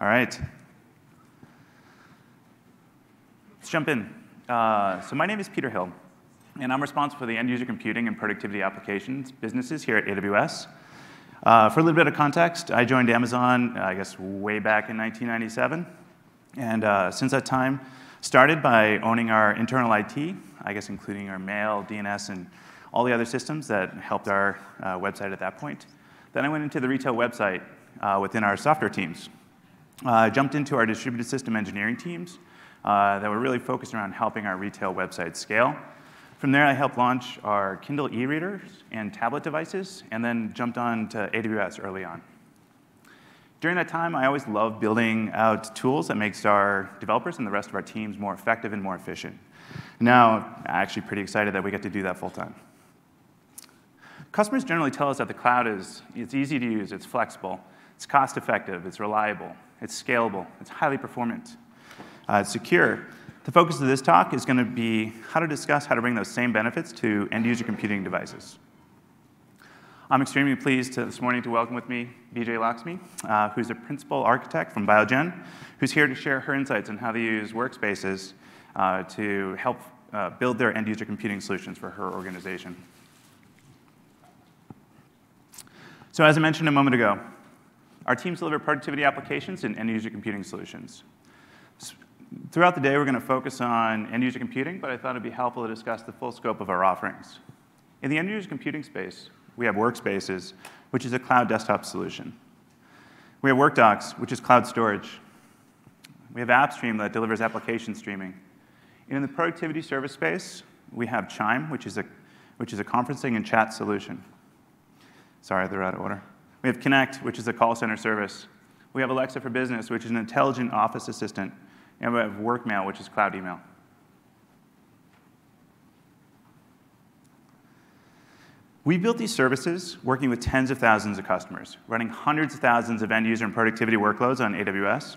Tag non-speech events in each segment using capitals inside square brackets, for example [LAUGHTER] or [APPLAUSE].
All right. Let's jump in. Uh, so my name is Peter Hill, and I'm responsible for the end user computing and productivity applications businesses here at AWS. Uh, for a little bit of context, I joined Amazon, I guess, way back in 1997. And uh, since that time, started by owning our internal IT, I guess including our mail, DNS, and all the other systems that helped our uh, website at that point. Then I went into the retail website uh, within our software teams. Uh, jumped into our distributed system engineering teams uh, that were really focused around helping our retail website scale. From there, I helped launch our Kindle e-readers and tablet devices, and then jumped on to AWS early on. During that time, I always loved building out tools that makes our developers and the rest of our teams more effective and more efficient. Now, I'm actually pretty excited that we get to do that full time. Customers generally tell us that the cloud is it's easy to use, it's flexible, it's cost effective, it's reliable, it's scalable, it's highly performant, uh, it's secure. The focus of this talk is going to be how to discuss how to bring those same benefits to end user computing devices. I'm extremely pleased to, this morning to welcome with me Vijay Lakshmi, uh, who's a principal architect from Biogen, who's here to share her insights on how they use workspaces uh, to help uh, build their end user computing solutions for her organization. So as I mentioned a moment ago, our teams deliver productivity applications and end user computing solutions. Throughout the day, we're going to focus on end user computing, but I thought it'd be helpful to discuss the full scope of our offerings. In the end user computing space, we have Workspaces, which is a cloud desktop solution. We have WorkDocs, which is cloud storage. We have AppStream that delivers application streaming. And in the productivity service space, we have Chime, which is a, which is a conferencing and chat solution. Sorry, they're out of order. We have Connect, which is a call center service. We have Alexa for Business, which is an intelligent office assistant. And we have Workmail, which is cloud email. We built these services working with tens of thousands of customers, running hundreds of thousands of end user and productivity workloads on AWS.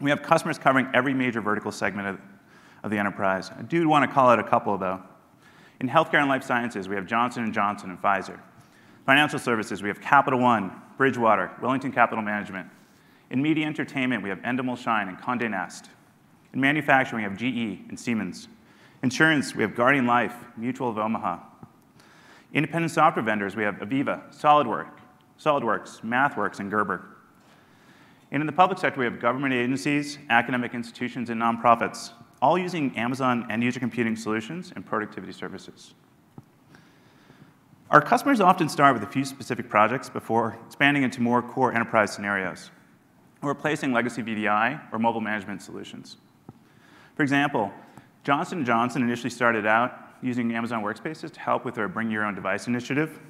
We have customers covering every major vertical segment of, of the enterprise. I do want to call out a couple, though. In healthcare and life sciences, we have Johnson & Johnson and Pfizer. Financial services, we have Capital One, Bridgewater, Wellington Capital Management. In media entertainment, we have Endemol Shine and Condé Nast. In manufacturing, we have GE and Siemens. Insurance, we have Guardian Life, Mutual of Omaha, Independent software vendors, we have AVEVA, SolidWorks, SolidWorks, MathWorks, and Gerber. And in the public sector, we have government agencies, academic institutions, and nonprofits, all using Amazon end user computing solutions and productivity services. Our customers often start with a few specific projects before expanding into more core enterprise scenarios, or replacing legacy VDI or mobile management solutions. For example, Johnson & Johnson initially started out using Amazon Workspaces to help with their Bring Your Own Device initiative.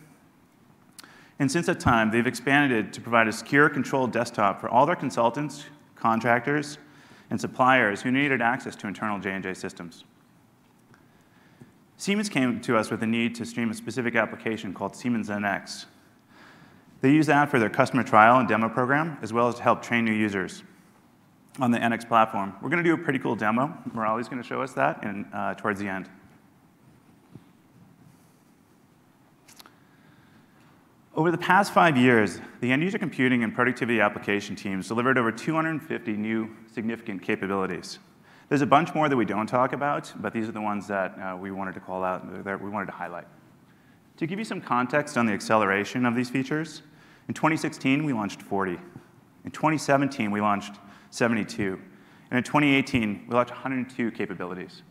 And since that time, they've expanded it to provide a secure, controlled desktop for all their consultants, contractors, and suppliers who needed access to internal J&J systems. Siemens came to us with a need to stream a specific application called Siemens NX. They use that for their customer trial and demo program, as well as to help train new users on the NX platform. We're going to do a pretty cool demo. Murali's going to show us that in, uh, towards the end. Over the past five years, the end user computing and productivity application teams delivered over 250 new significant capabilities. There's a bunch more that we don't talk about, but these are the ones that uh, we wanted to call out, that we wanted to highlight. To give you some context on the acceleration of these features, in 2016, we launched 40. In 2017, we launched 72. And in 2018, we launched 102 capabilities.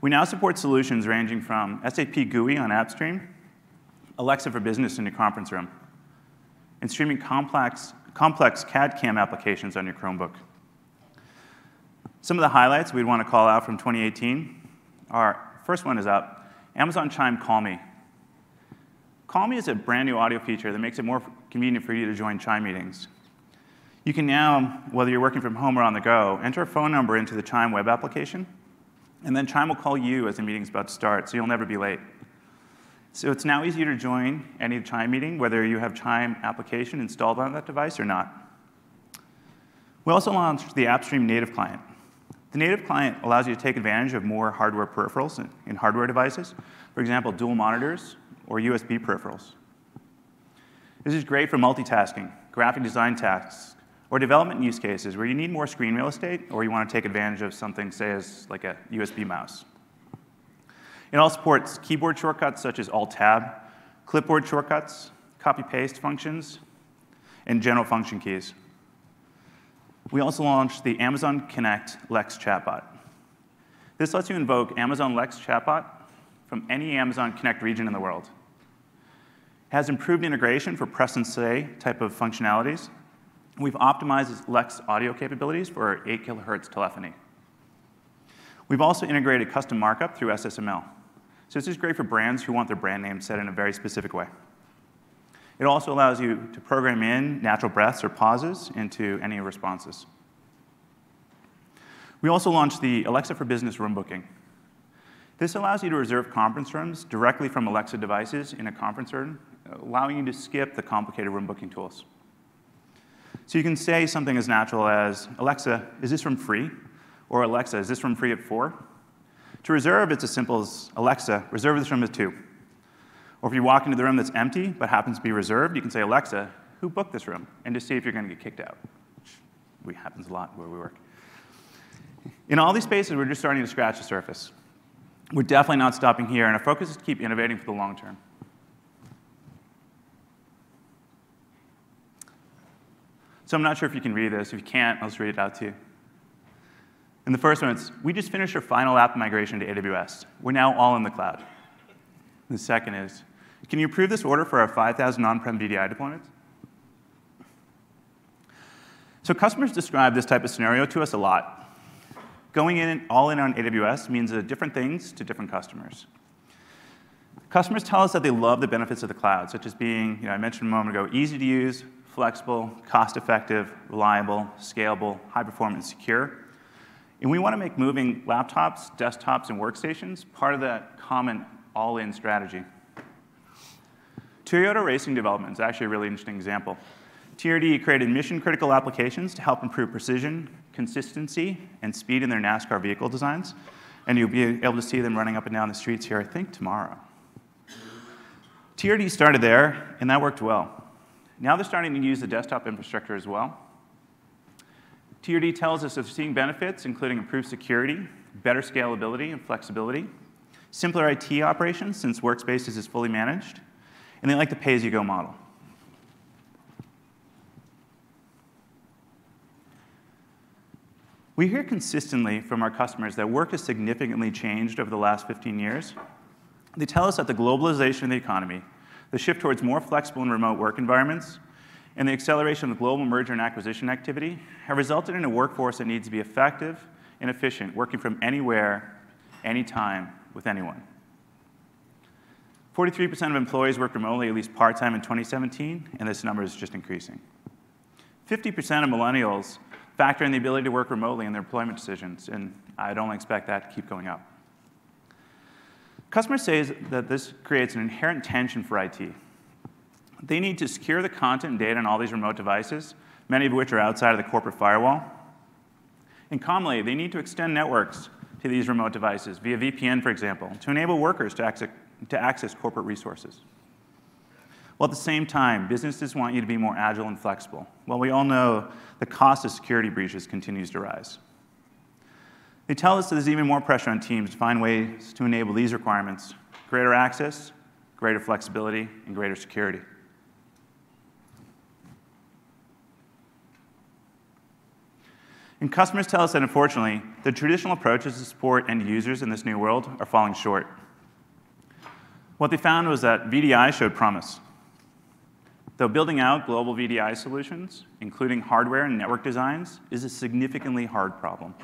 We now support solutions ranging from SAP GUI on AppStream Alexa for Business in your conference room, and streaming complex, complex CAD CAM applications on your Chromebook. Some of the highlights we'd want to call out from 2018 are first one is up Amazon Chime Call Me. Call Me is a brand new audio feature that makes it more convenient for you to join Chime meetings. You can now, whether you're working from home or on the go, enter a phone number into the Chime web application, and then Chime will call you as the meeting's about to start, so you'll never be late. So it's now easier to join any Chime meeting, whether you have Chime application installed on that device or not. We also launched the AppStream native client. The native client allows you to take advantage of more hardware peripherals in, in hardware devices, for example, dual monitors or USB peripherals. This is great for multitasking, graphic design tasks, or development use cases where you need more screen real estate or you want to take advantage of something, say, as like a USB mouse. It all supports keyboard shortcuts such as Alt-Tab, clipboard shortcuts, copy-paste functions, and general function keys. We also launched the Amazon Connect Lex chatbot. This lets you invoke Amazon Lex chatbot from any Amazon Connect region in the world. It has improved integration for press and say type of functionalities. We've optimized Lex audio capabilities for our 8 kilohertz telephony. We've also integrated custom markup through SSML. So this is great for brands who want their brand name set in a very specific way. It also allows you to program in natural breaths or pauses into any responses. We also launched the Alexa for Business room booking. This allows you to reserve conference rooms directly from Alexa devices in a conference room, allowing you to skip the complicated room booking tools. So you can say something as natural as, Alexa, is this room free? Or Alexa, is this room free at 4? To reserve, it's as simple as, Alexa, reserve this room at 2. Or if you walk into the room that's empty but happens to be reserved, you can say, Alexa, who booked this room? And to see if you're going to get kicked out, which happens a lot where we work. In all these spaces, we're just starting to scratch the surface. We're definitely not stopping here, and our focus is to keep innovating for the long term. So I'm not sure if you can read this. If you can't, I'll just read it out to you. And the first one is, we just finished our final app migration to AWS. We're now all in the cloud. The second is, can you approve this order for our 5,000 on-prem VDI deployments? So customers describe this type of scenario to us a lot. Going in all in on AWS means different things to different customers. Customers tell us that they love the benefits of the cloud, such as being, you know, I mentioned a moment ago, easy to use, flexible, cost-effective, reliable, scalable, high-performance, and secure. And we want to make moving laptops, desktops, and workstations part of that common all-in strategy. Toyota Racing Development is actually a really interesting example. TRD created mission-critical applications to help improve precision, consistency, and speed in their NASCAR vehicle designs. And you'll be able to see them running up and down the streets here, I think, tomorrow. TRD started there, and that worked well. Now they're starting to use the desktop infrastructure as well. TRD tells us they're seeing benefits, including improved security, better scalability and flexibility, simpler IT operations since Workspaces is fully managed, and they like the pay-as-you-go model. We hear consistently from our customers that work has significantly changed over the last 15 years. They tell us that the globalization of the economy, the shift towards more flexible and remote work environments, and the acceleration of global merger and acquisition activity have resulted in a workforce that needs to be effective and efficient, working from anywhere, anytime, with anyone. 43% of employees work remotely at least part-time in 2017, and this number is just increasing. 50% of millennials factor in the ability to work remotely in their employment decisions, and I'd only expect that to keep going up. Customers say that this creates an inherent tension for IT. They need to secure the content and data on all these remote devices, many of which are outside of the corporate firewall. And commonly, they need to extend networks to these remote devices via VPN, for example, to enable workers to access, to access corporate resources. While at the same time, businesses want you to be more agile and flexible. Well, we all know the cost of security breaches continues to rise. They tell us that there's even more pressure on teams to find ways to enable these requirements greater access, greater flexibility, and greater security. And customers tell us that unfortunately, the traditional approaches to support end users in this new world are falling short. What they found was that VDI showed promise. Though building out global VDI solutions, including hardware and network designs, is a significantly hard problem.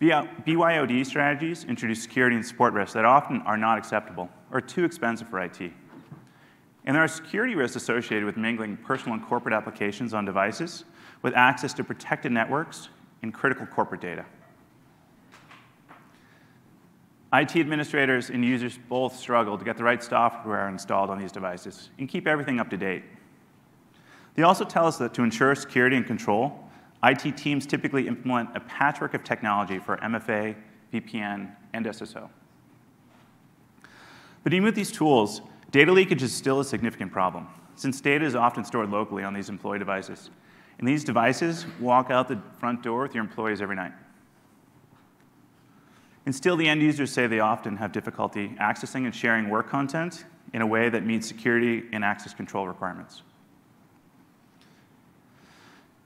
BYOD strategies introduce security and support risks that often are not acceptable or too expensive for IT. And there are security risks associated with mingling personal and corporate applications on devices with access to protected networks and critical corporate data. IT administrators and users both struggle to get the right software installed on these devices and keep everything up to date. They also tell us that to ensure security and control, IT teams typically implement a patchwork of technology for MFA, VPN, and SSO. But even with these tools, data leakage is still a significant problem, since data is often stored locally on these employee devices And these devices walk out the front door with your employees every night. And still, the end users say they often have difficulty accessing and sharing work content in a way that meets security and access control requirements.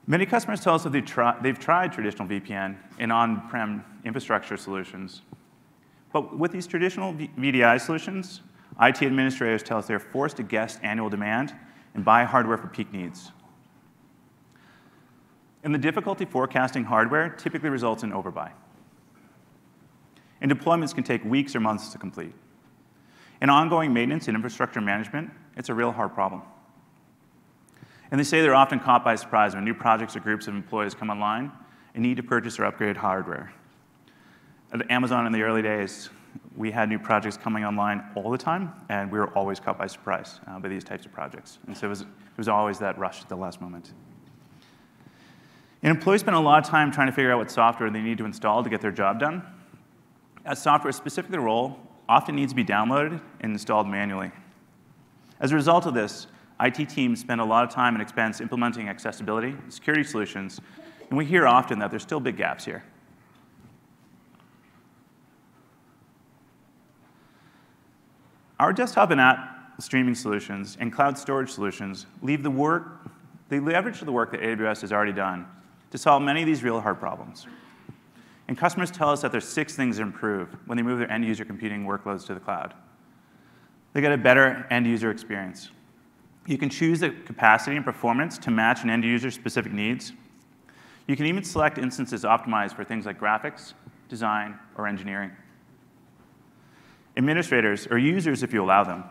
Many customers tell us that they've, they've tried traditional VPN and on-prem infrastructure solutions. But with these traditional VDI solutions, IT administrators tell us they're forced to guess annual demand and buy hardware for peak needs. And the difficulty forecasting hardware typically results in overbuy. And deployments can take weeks or months to complete. In ongoing maintenance and infrastructure management, it's a real hard problem. And they say they're often caught by surprise when new projects or groups of employees come online and need to purchase or upgrade hardware. At Amazon in the early days, we had new projects coming online all the time, and we were always caught by surprise uh, by these types of projects. And so it was, it was always that rush at the last moment. And employees spend a lot of time trying to figure out what software they need to install to get their job done. As software specific the role often needs to be downloaded and installed manually. As a result of this, IT teams spend a lot of time and expense implementing accessibility, security solutions, and we hear often that there's still big gaps here. Our desktop and app streaming solutions and cloud storage solutions leave the work, they leverage the work that AWS has already done to solve many of these real hard problems. And customers tell us that there's six things to improve when they move their end user computing workloads to the cloud. They get a better end user experience. You can choose the capacity and performance to match an end user's specific needs. You can even select instances optimized for things like graphics, design, or engineering. Administrators, or users if you allow them,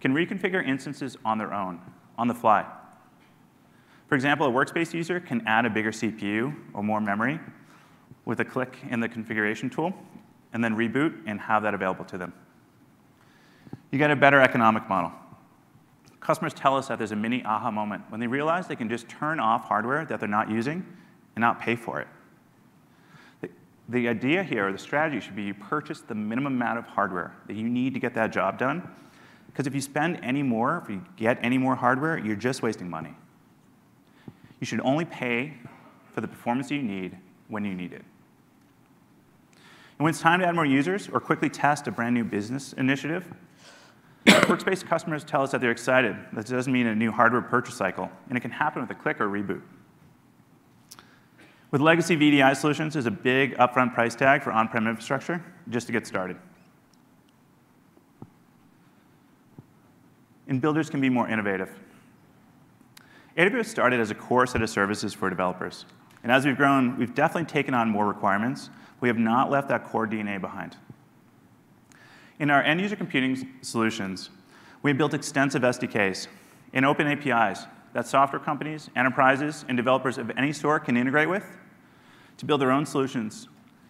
can reconfigure instances on their own, on the fly. For example, a workspace user can add a bigger CPU or more memory with a click in the configuration tool, and then reboot and have that available to them. You get a better economic model. Customers tell us that there's a mini aha moment when they realize they can just turn off hardware that they're not using and not pay for it. The, the idea here, or the strategy should be you purchase the minimum amount of hardware that you need to get that job done. Because if you spend any more, if you get any more hardware, you're just wasting money. You should only pay for the performance you need when you need it. And when it's time to add more users or quickly test a brand new business initiative, workspace customers tell us that they're excited. That doesn't mean a new hardware purchase cycle, and it can happen with a click or reboot. With legacy VDI solutions, there's a big upfront price tag for on-prem infrastructure just to get started. And builders can be more innovative. AWS started as a core set of services for developers. And as we've grown, we've definitely taken on more requirements. We have not left that core DNA behind. In our end user computing solutions, we built extensive SDKs and open APIs that software companies, enterprises, and developers of any sort can integrate with to build their own solutions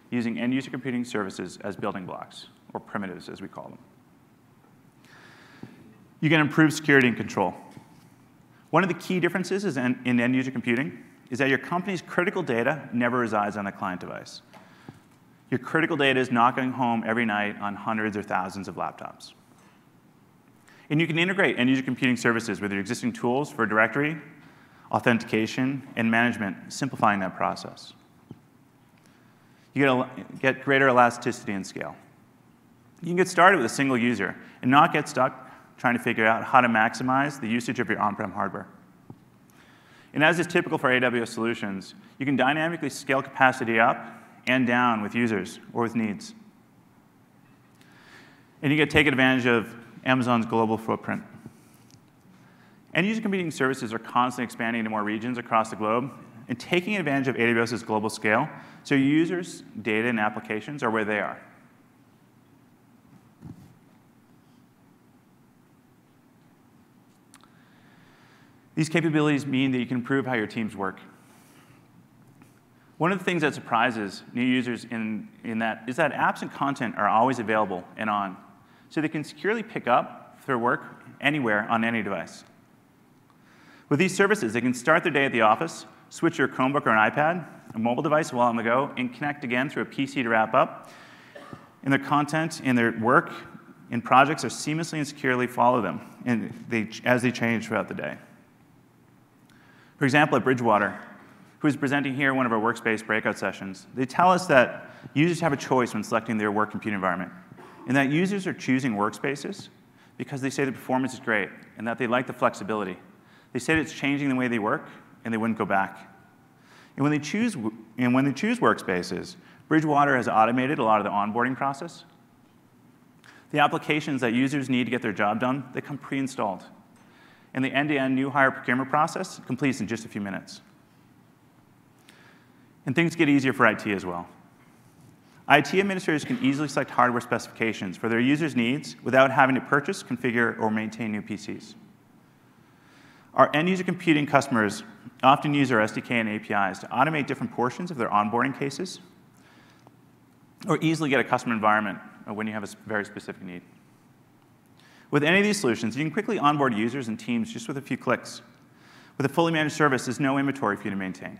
using end user computing services as building blocks, or primitives as we call them. You can improve security and control. One of the key differences is in, end user computing is that your company's critical data never resides on a client device. Your critical data is not going home every night on hundreds or thousands of laptops. And you can integrate end user computing services with your existing tools for directory, authentication, and management, simplifying that process. You get, get greater elasticity and scale. You can get started with a single user and not get stuck trying to figure out how to maximize the usage of your on-prem hardware. And as is typical for AWS solutions, you can dynamically scale capacity up and down with users or with needs. And you to take advantage of Amazon's global footprint. End user computing services are constantly expanding into more regions across the globe and taking advantage of AWS's global scale so users, data, and applications are where they are. These capabilities mean that you can improve how your teams work. One of the things that surprises new users in, in that is that apps and content are always available and on, so they can securely pick up their work anywhere on any device. With these services, they can start their day at the office, switch your Chromebook or an iPad, a mobile device while on the go, and connect again through a PC to wrap up. And their content and their work and projects are seamlessly and securely follow them and they, as they change throughout the day. For example, at Bridgewater, who is presenting here one of our workspace breakout sessions, they tell us that users have a choice when selecting their work compute environment, and that users are choosing workspaces because they say the performance is great and that they like the flexibility. They say it's changing the way they work, and they wouldn't go back. And when they choose, and when they choose workspaces, Bridgewater has automated a lot of the onboarding process. The applications that users need to get their job done, they come pre-installed. And the end-to-end new hire procurement process completes in just a few minutes. And things get easier for IT as well. IT administrators can easily select hardware specifications for their users' needs without having to purchase, configure, or maintain new PCs. Our end-user computing customers often use our SDK and APIs to automate different portions of their onboarding cases or easily get a custom environment when you have a very specific need. With any of these solutions, you can quickly onboard users and teams just with a few clicks. With a fully managed service, there's no inventory for you to maintain.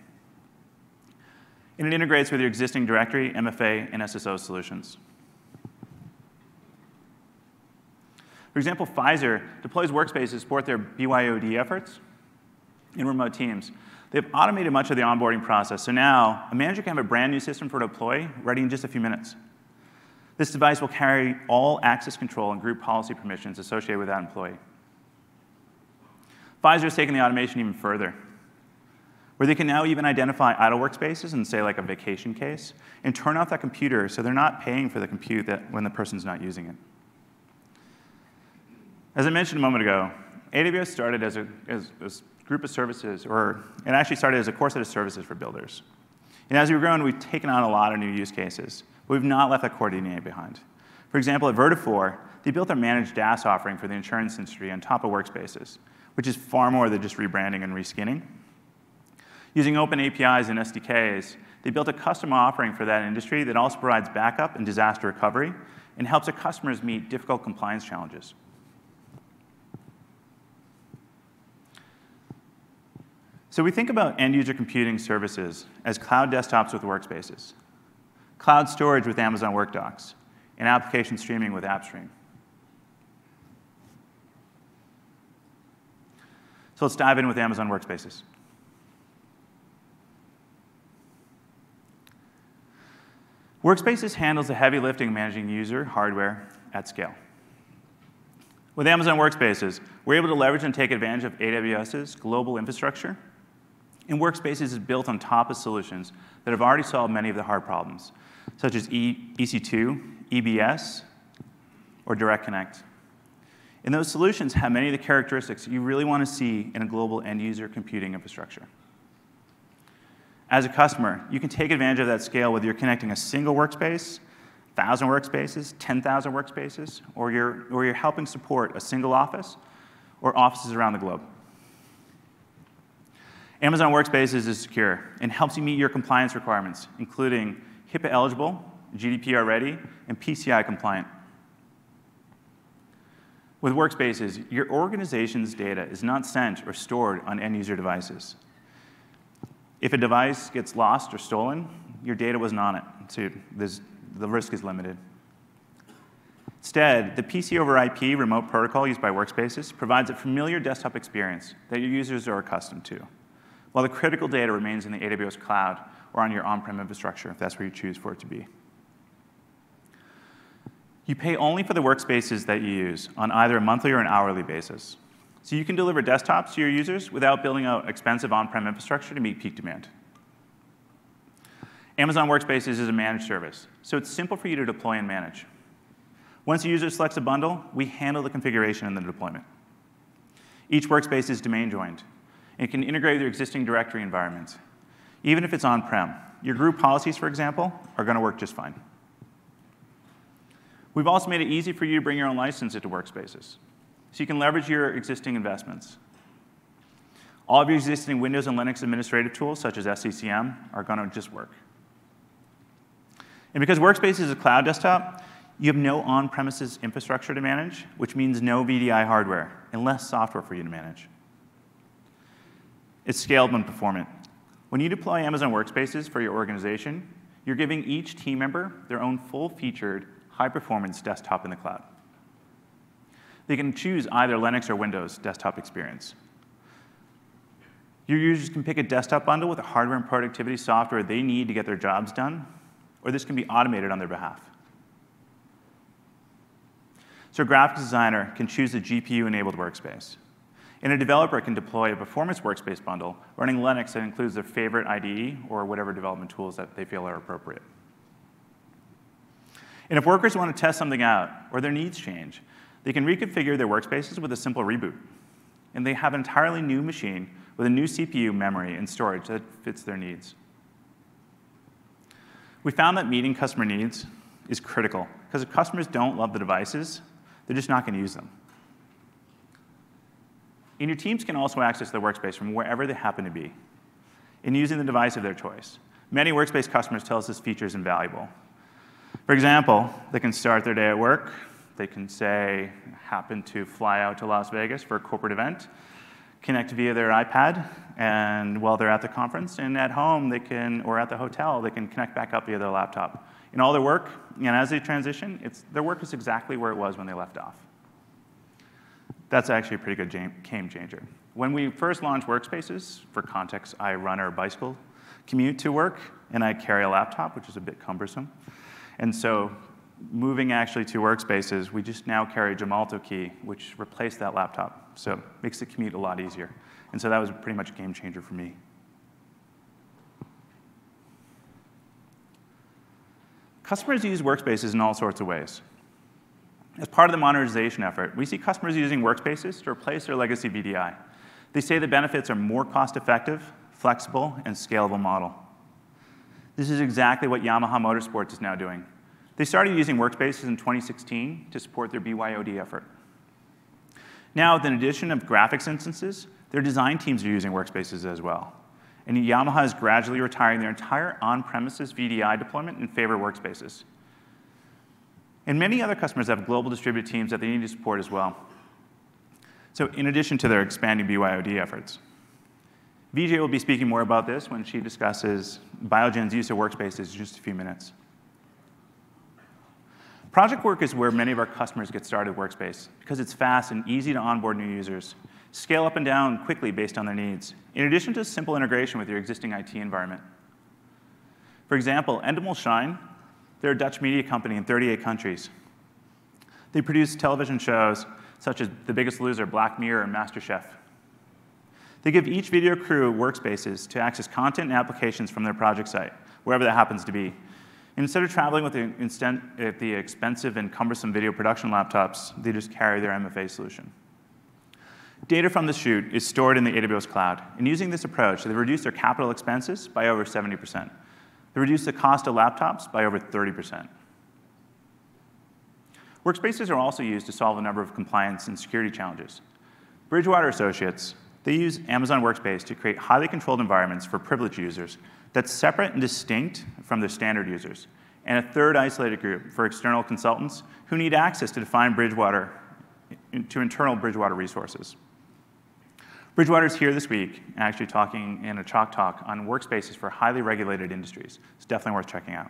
And it integrates with your existing directory, MFA, and SSO solutions. For example, Pfizer deploys workspaces to support their BYOD efforts in remote teams. They've automated much of the onboarding process, so now a manager can have a brand new system for deploy ready in just a few minutes. This device will carry all access control and group policy permissions associated with that employee. Pfizer has taken the automation even further, where they can now even identify idle workspaces and say, like a vacation case, and turn off that computer so they're not paying for the compute that when the person's not using it. As I mentioned a moment ago, AWS started as a, as, as group of services, or it actually started as a core set of services for builders. And as we've grown, we've taken on a lot of new use cases, we've not left that core DNA behind. For example, at Vertafore, they built a managed DaaS offering for the insurance industry on top of Workspaces, which is far more than just rebranding and reskinning. Using open APIs and SDKs, they built a custom offering for that industry that also provides backup and disaster recovery and helps their customers meet difficult compliance challenges. So we think about end-user computing services as cloud desktops with workspaces, cloud storage with Amazon WorkDocs, and application streaming with AppStream. So let's dive in with Amazon Workspaces. Workspaces handles the heavy lifting of managing user hardware at scale. With Amazon Workspaces, we're able to leverage and take advantage of AWS's global infrastructure and Workspaces is built on top of solutions that have already solved many of the hard problems, such as e EC2, EBS, or Direct Connect. And those solutions have many of the characteristics you really want to see in a global end-user computing infrastructure. As a customer, you can take advantage of that scale whether you're connecting a single workspace, 1,000 workspaces, 10,000 workspaces, or you're, or you're helping support a single office or offices around the globe. Amazon Workspaces is secure and helps you meet your compliance requirements, including HIPAA eligible, GDPR ready, and PCI compliant. With Workspaces, your organization's data is not sent or stored on end user devices. If a device gets lost or stolen, your data wasn't on it, so the risk is limited. Instead, the PC over IP remote protocol used by Workspaces provides a familiar desktop experience that your users are accustomed to while the critical data remains in the AWS cloud or on your on-prem infrastructure, if that's where you choose for it to be. You pay only for the workspaces that you use on either a monthly or an hourly basis. So you can deliver desktops to your users without building out expensive on-prem infrastructure to meet peak demand. Amazon Workspaces is a managed service, so it's simple for you to deploy and manage. Once a user selects a bundle, we handle the configuration and the deployment. Each workspace is domain joined, and can integrate with your existing directory environments, even if it's on-prem. Your group policies, for example, are going to work just fine. We've also made it easy for you to bring your own license into Workspaces, so you can leverage your existing investments. All of your existing Windows and Linux administrative tools, such as SCCM, are going to just work. And because Workspace is a cloud desktop, you have no on-premises infrastructure to manage, which means no VDI hardware and less software for you to manage. It's scalable and performant. When you deploy Amazon Workspaces for your organization, you're giving each team member their own full-featured, high-performance desktop in the cloud. They can choose either Linux or Windows desktop experience. Your users can pick a desktop bundle with the hardware and productivity software they need to get their jobs done, or this can be automated on their behalf. So a graphics designer can choose a GPU-enabled workspace. And a developer can deploy a performance workspace bundle running Linux that includes their favorite IDE or whatever development tools that they feel are appropriate. And if workers want to test something out or their needs change, they can reconfigure their workspaces with a simple reboot. And they have an entirely new machine with a new CPU, memory, and storage that fits their needs. We found that meeting customer needs is critical because if customers don't love the devices, they're just not going to use them. And your teams can also access the workspace from wherever they happen to be in using the device of their choice. Many workspace customers tell us this feature is invaluable. For example, they can start their day at work. They can say, happen to fly out to Las Vegas for a corporate event, connect via their iPad, and while they're at the conference, and at home, they can, or at the hotel, they can connect back up via their laptop. In all their work, and as they transition, it's, their work is exactly where it was when they left off. That's actually a pretty good game changer. When we first launched Workspaces, for context, I run our bicycle commute to work, and I carry a laptop, which is a bit cumbersome. And so moving actually to Workspaces, we just now carry a Gemalto key, which replaced that laptop. So makes the commute a lot easier. And so that was pretty much a game changer for me. Customers use Workspaces in all sorts of ways. As part of the modernization effort, we see customers using workspaces to replace their legacy VDI. They say the benefits are more cost-effective, flexible, and scalable model. This is exactly what Yamaha Motorsports is now doing. They started using workspaces in 2016 to support their BYOD effort. Now, with an addition of graphics instances, their design teams are using workspaces as well. And Yamaha is gradually retiring their entire on-premises VDI deployment in favor of workspaces. And many other customers have global distributed teams that they need to support as well. So in addition to their expanding BYOD efforts. Vijay will be speaking more about this when she discusses Biogen's use of workspaces in just a few minutes. Project work is where many of our customers get started with workspace because it's fast and easy to onboard new users, scale up and down quickly based on their needs, in addition to simple integration with your existing IT environment. For example, Endemol Shine they're a Dutch media company in 38 countries. They produce television shows such as The Biggest Loser, Black Mirror, and MasterChef. They give each video crew workspaces to access content and applications from their project site, wherever that happens to be. Instead of traveling with the, uh, the expensive and cumbersome video production laptops, they just carry their MFA solution. Data from the shoot is stored in the AWS cloud, and using this approach, they've reduced their capital expenses by over 70%. They reduced the cost of laptops by over 30%. Workspaces are also used to solve a number of compliance and security challenges. Bridgewater Associates, they use Amazon Workspace to create highly controlled environments for privileged users that's separate and distinct from the standard users, and a third isolated group for external consultants who need access to define Bridgewater to internal Bridgewater resources. Bridgewater is here this week, actually talking in a chalk talk on workspaces for highly regulated industries. It's definitely worth checking out.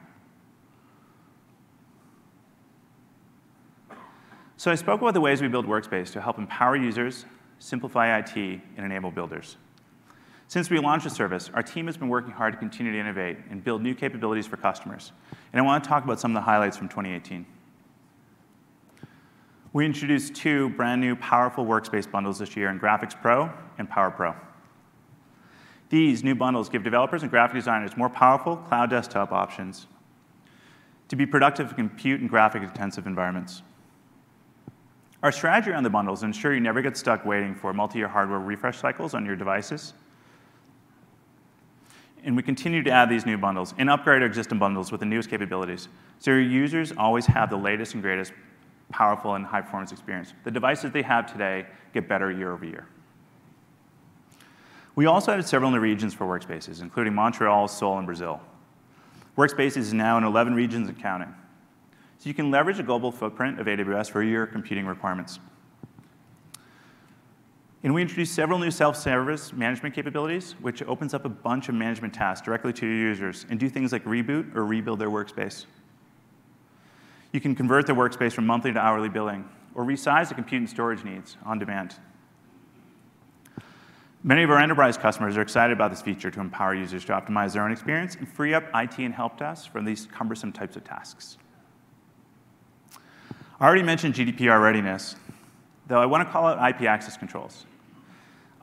So I spoke about the ways we build Workspace to help empower users, simplify IT, and enable builders. Since we launched the service, our team has been working hard to continue to innovate and build new capabilities for customers. And I want to talk about some of the highlights from 2018. We introduced two brand new powerful workspace bundles this year in Graphics Pro and Power Pro. These new bundles give developers and graphic designers more powerful cloud desktop options to be productive in compute and graphic intensive environments. Our strategy around the bundles ensure you never get stuck waiting for multi-year hardware refresh cycles on your devices. And we continue to add these new bundles and upgrade our existing bundles with the newest capabilities. So your users always have the latest and greatest powerful and high performance experience. The devices they have today get better year over year. We also added several new regions for workspaces, including Montreal, Seoul, and Brazil. Workspaces is now in 11 regions and counting. So you can leverage a global footprint of AWS for your computing requirements. And we introduced several new self-service management capabilities, which opens up a bunch of management tasks directly to your users and do things like reboot or rebuild their workspace. You can convert the workspace from monthly to hourly billing, or resize the compute and storage needs on demand. Many of our enterprise customers are excited about this feature to empower users to optimize their own experience and free up IT and help desk from these cumbersome types of tasks. I already mentioned GDPR readiness, though I want to call out IP access controls.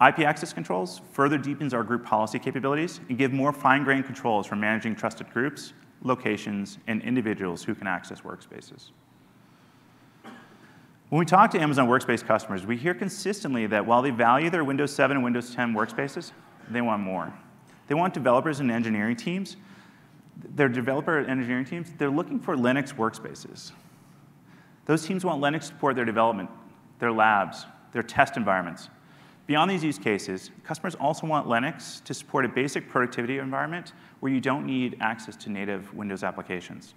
IP access controls further deepens our group policy capabilities and give more fine-grained controls for managing trusted groups, locations, and individuals who can access workspaces. When we talk to Amazon Workspace customers, we hear consistently that while they value their Windows 7 and Windows 10 workspaces, they want more. They want developers and engineering teams. Their developer and engineering teams, they're looking for Linux workspaces. Those teams want Linux to support their development, their labs, their test environments. Beyond these use cases, customers also want Linux to support a basic productivity environment where you don't need access to native Windows applications.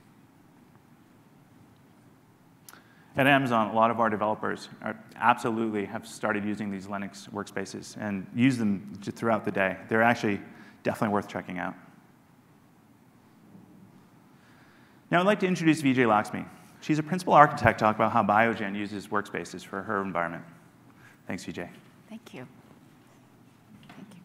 At Amazon, a lot of our developers are, absolutely have started using these Linux workspaces and use them throughout the day. They're actually definitely worth checking out. Now I'd like to introduce Vijay Lakshmi. She's a principal architect talk about how Biogen uses workspaces for her environment. Thanks, Vijay. Thank you. Thank you.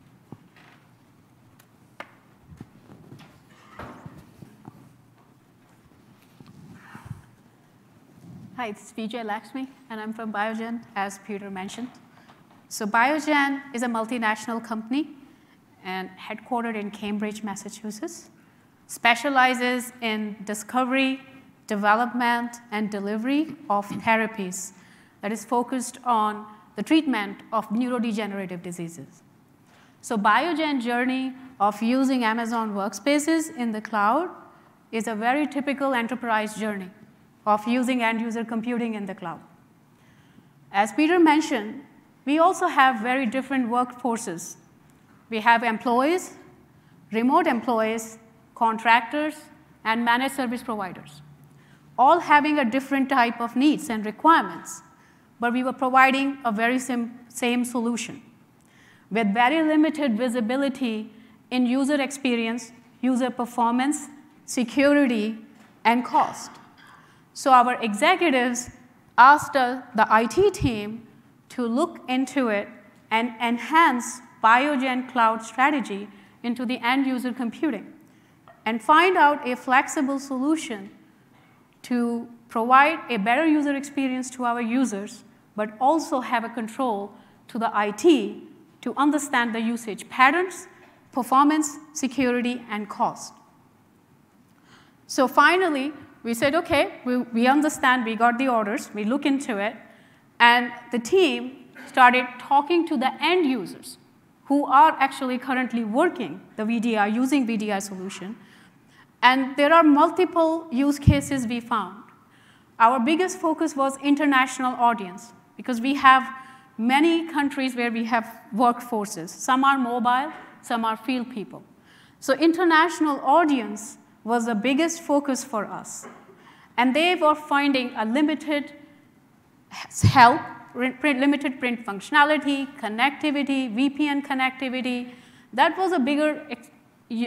Hi, it's Vijay Lakshmi, and I'm from Biogen, as Peter mentioned. So Biogen is a multinational company and headquartered in Cambridge, Massachusetts, specializes in discovery, development, and delivery of therapies that is focused on the treatment of neurodegenerative diseases. So Biogen journey of using Amazon workspaces in the cloud is a very typical enterprise journey of using end-user computing in the cloud. As Peter mentioned, we also have very different workforces. We have employees, remote employees, contractors, and managed service providers, all having a different type of needs and requirements, but we were providing a very same solution with very limited visibility in user experience, user performance, security, and cost. So our executives asked the IT team to look into it and enhance Biogen cloud strategy into the end user computing and find out a flexible solution to provide a better user experience to our users, but also have a control to the IT to understand the usage patterns, performance, security, and cost. So finally, we said, okay, we, we understand, we got the orders, we look into it, and the team started talking to the end users who are actually currently working the VDI, using VDI solution. And there are multiple use cases we found. Our biggest focus was international audience because we have many countries where we have workforces. Some are mobile, some are field people. So international audience was the biggest focus for us. And they were finding a limited help, limited print functionality, connectivity, VPN connectivity. That was a bigger,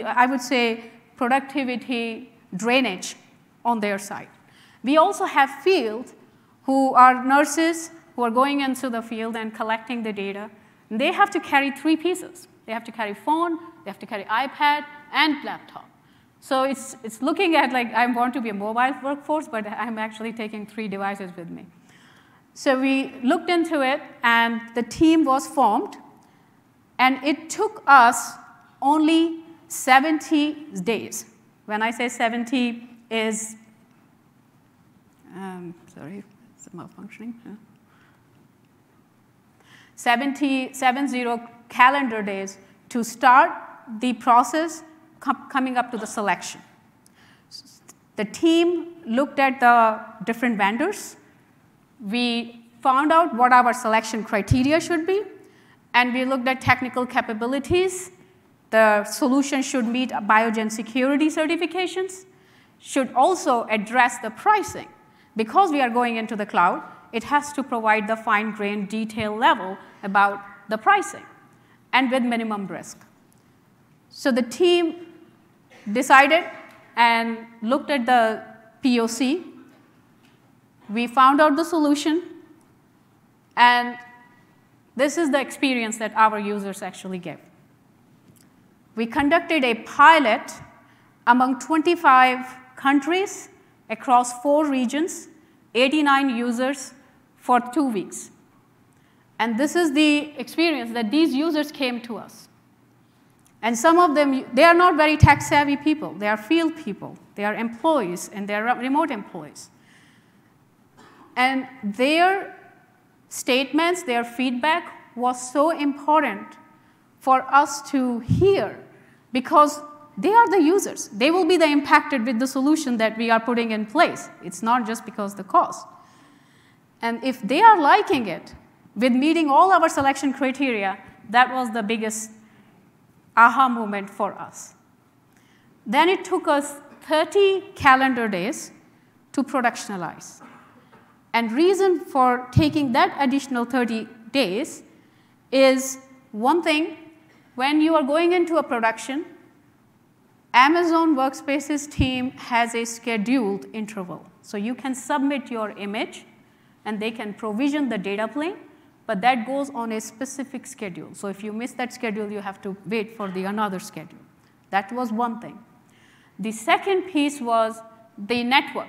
I would say, productivity drainage on their side. We also have field who are nurses who are going into the field and collecting the data. They have to carry three pieces. They have to carry phone, they have to carry iPad, and laptop. So it's, it's looking at like I'm want to be a mobile workforce, but I'm actually taking three devices with me. So we looked into it, and the team was formed, and it took us only 70 days. When I say 70 is, um, sorry, it's malfunctioning. Yeah. 70, 70 calendar days to start the process com coming up to the selection. The team looked at the different vendors. We found out what our selection criteria should be, and we looked at technical capabilities. The solution should meet Biogen security certifications, should also address the pricing. Because we are going into the cloud, it has to provide the fine-grained detail level about the pricing and with minimum risk. So the team decided and looked at the POC. We found out the solution, and this is the experience that our users actually give. We conducted a pilot among 25 countries across four regions, 89 users for two weeks. And this is the experience that these users came to us. And some of them, they are not very tech savvy people. They are field people. They are employees, and they are remote employees. And their statements, their feedback was so important for us to hear because they are the users. They will be the impacted with the solution that we are putting in place. It's not just because the cost. And if they are liking it, with meeting all our selection criteria, that was the biggest aha moment for us. Then it took us 30 calendar days to productionalize. And reason for taking that additional 30 days is one thing, when you are going into a production, Amazon Workspaces team has a scheduled interval. So you can submit your image and they can provision the data plane, but that goes on a specific schedule. So if you miss that schedule, you have to wait for the another schedule. That was one thing. The second piece was the network.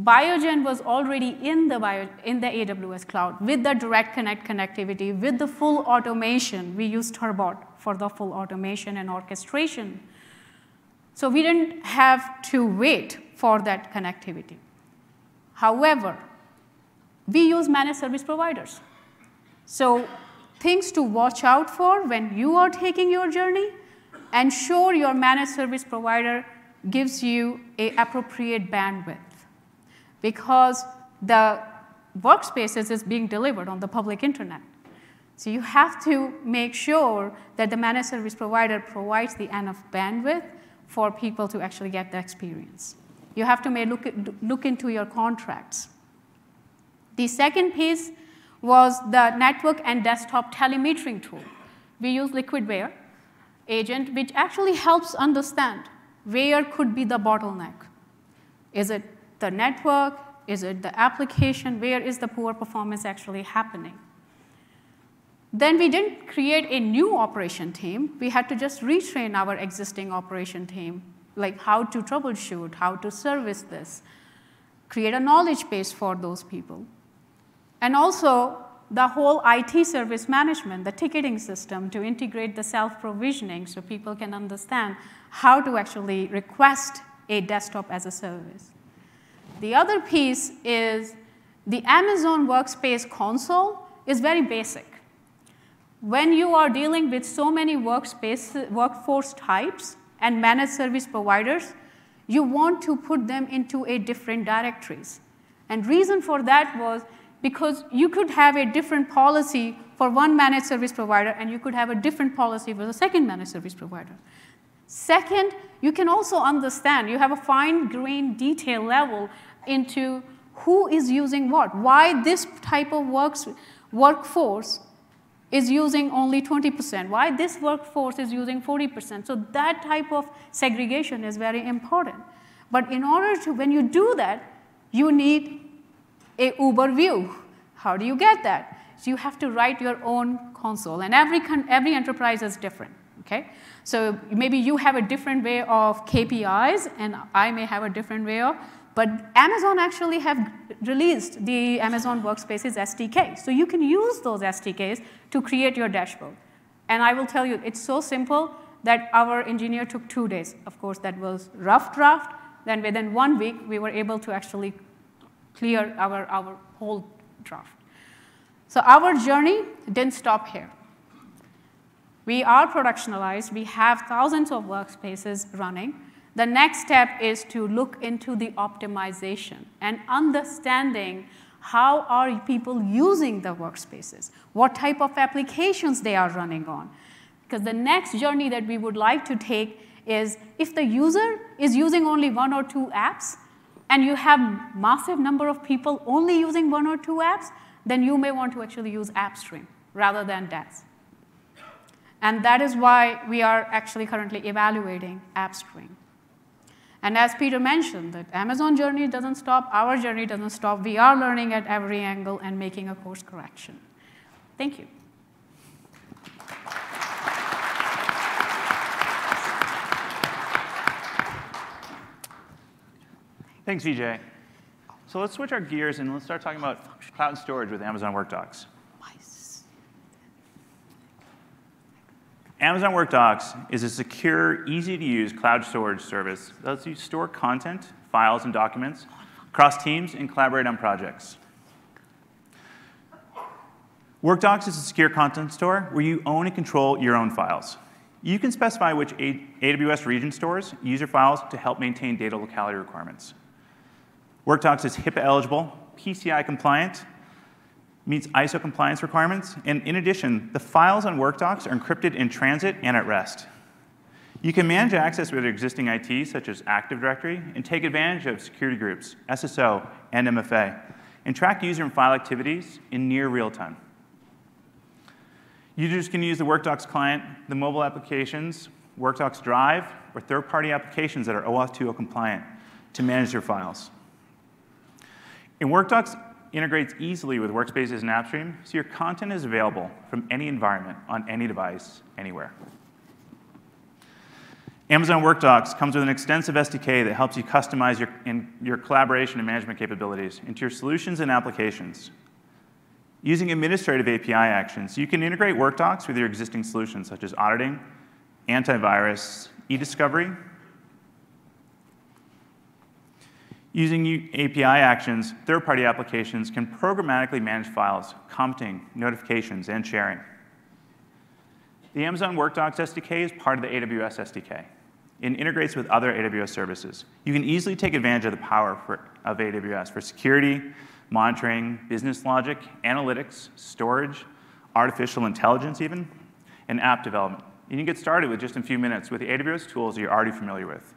Biogen was already in the, Bio, in the AWS cloud with the direct connect connectivity, with the full automation. We used Turbot for the full automation and orchestration. So we didn't have to wait for that connectivity. However, we use managed service providers. So things to watch out for when you are taking your journey, ensure your managed service provider gives you a appropriate bandwidth because the workspaces is being delivered on the public internet. So you have to make sure that the managed service provider provides the enough bandwidth for people to actually get the experience. You have to look, look into your contracts. The second piece was the network and desktop telemetering tool. We use Liquidware agent, which actually helps understand where could be the bottleneck. Is it the network? Is it the application? Where is the poor performance actually happening? Then we didn't create a new operation team. We had to just retrain our existing operation team, like how to troubleshoot, how to service this, create a knowledge base for those people. And also, the whole IT service management, the ticketing system to integrate the self provisioning so people can understand how to actually request a desktop as a service. The other piece is the Amazon Workspace console is very basic. When you are dealing with so many workspace, workforce types and managed service providers, you want to put them into a different directories. And reason for that was because you could have a different policy for one managed service provider and you could have a different policy for the second managed service provider. Second, you can also understand, you have a fine-grained detail level into who is using what, why this type of works, workforce is using only 20%, why this workforce is using 40%. So that type of segregation is very important. But in order to, when you do that, you need a Uber view. How do you get that? So you have to write your own console, and every, every enterprise is different, okay? So maybe you have a different way of KPIs, and I may have a different way of but Amazon actually have released the Amazon Workspaces SDK. So you can use those SDKs to create your dashboard. And I will tell you, it's so simple that our engineer took two days. Of course, that was rough draft. Then within one week, we were able to actually clear our, our whole draft. So our journey didn't stop here. We are productionalized. We have thousands of workspaces running. The next step is to look into the optimization and understanding how are people using the workspaces, what type of applications they are running on. Because the next journey that we would like to take is if the user is using only one or two apps, and you have massive number of people only using one or two apps, then you may want to actually use AppStream rather than DaaS. And that is why we are actually currently evaluating AppStream. And as Peter mentioned, that Amazon journey doesn't stop, our journey doesn't stop. We are learning at every angle and making a course correction. Thank you. Thanks, Vijay. So let's switch our gears and let's start talking about cloud storage with Amazon WorkDocs. Amazon WorkDocs is a secure, easy-to-use cloud storage service that lets you store content, files, and documents across teams and collaborate on projects. WorkDocs is a secure content store where you own and control your own files. You can specify which AWS region stores user files to help maintain data locality requirements. WorkDocs is HIPAA eligible, PCI compliant, meets ISO compliance requirements, and in addition, the files on WorkDocs are encrypted in transit and at rest. You can manage access with your existing IT, such as Active Directory, and take advantage of security groups, SSO, and MFA, and track user and file activities in near real time. Users can use the WorkDocs client, the mobile applications, WorkDocs Drive, or third-party applications that are OAuth 2.0 compliant to manage their files. And WorkDocs integrates easily with Workspaces and AppStream, so your content is available from any environment, on any device, anywhere. Amazon WorkDocs comes with an extensive SDK that helps you customize your, your collaboration and management capabilities into your solutions and applications. Using administrative API actions, you can integrate WorkDocs with your existing solutions, such as auditing, antivirus, e-discovery, Using API actions, third-party applications can programmatically manage files, commenting, notifications, and sharing. The Amazon WorkDocs SDK is part of the AWS SDK It integrates with other AWS services. You can easily take advantage of the power for, of AWS for security, monitoring, business logic, analytics, storage, artificial intelligence even, and app development. You can get started with just a few minutes with the AWS tools you're already familiar with.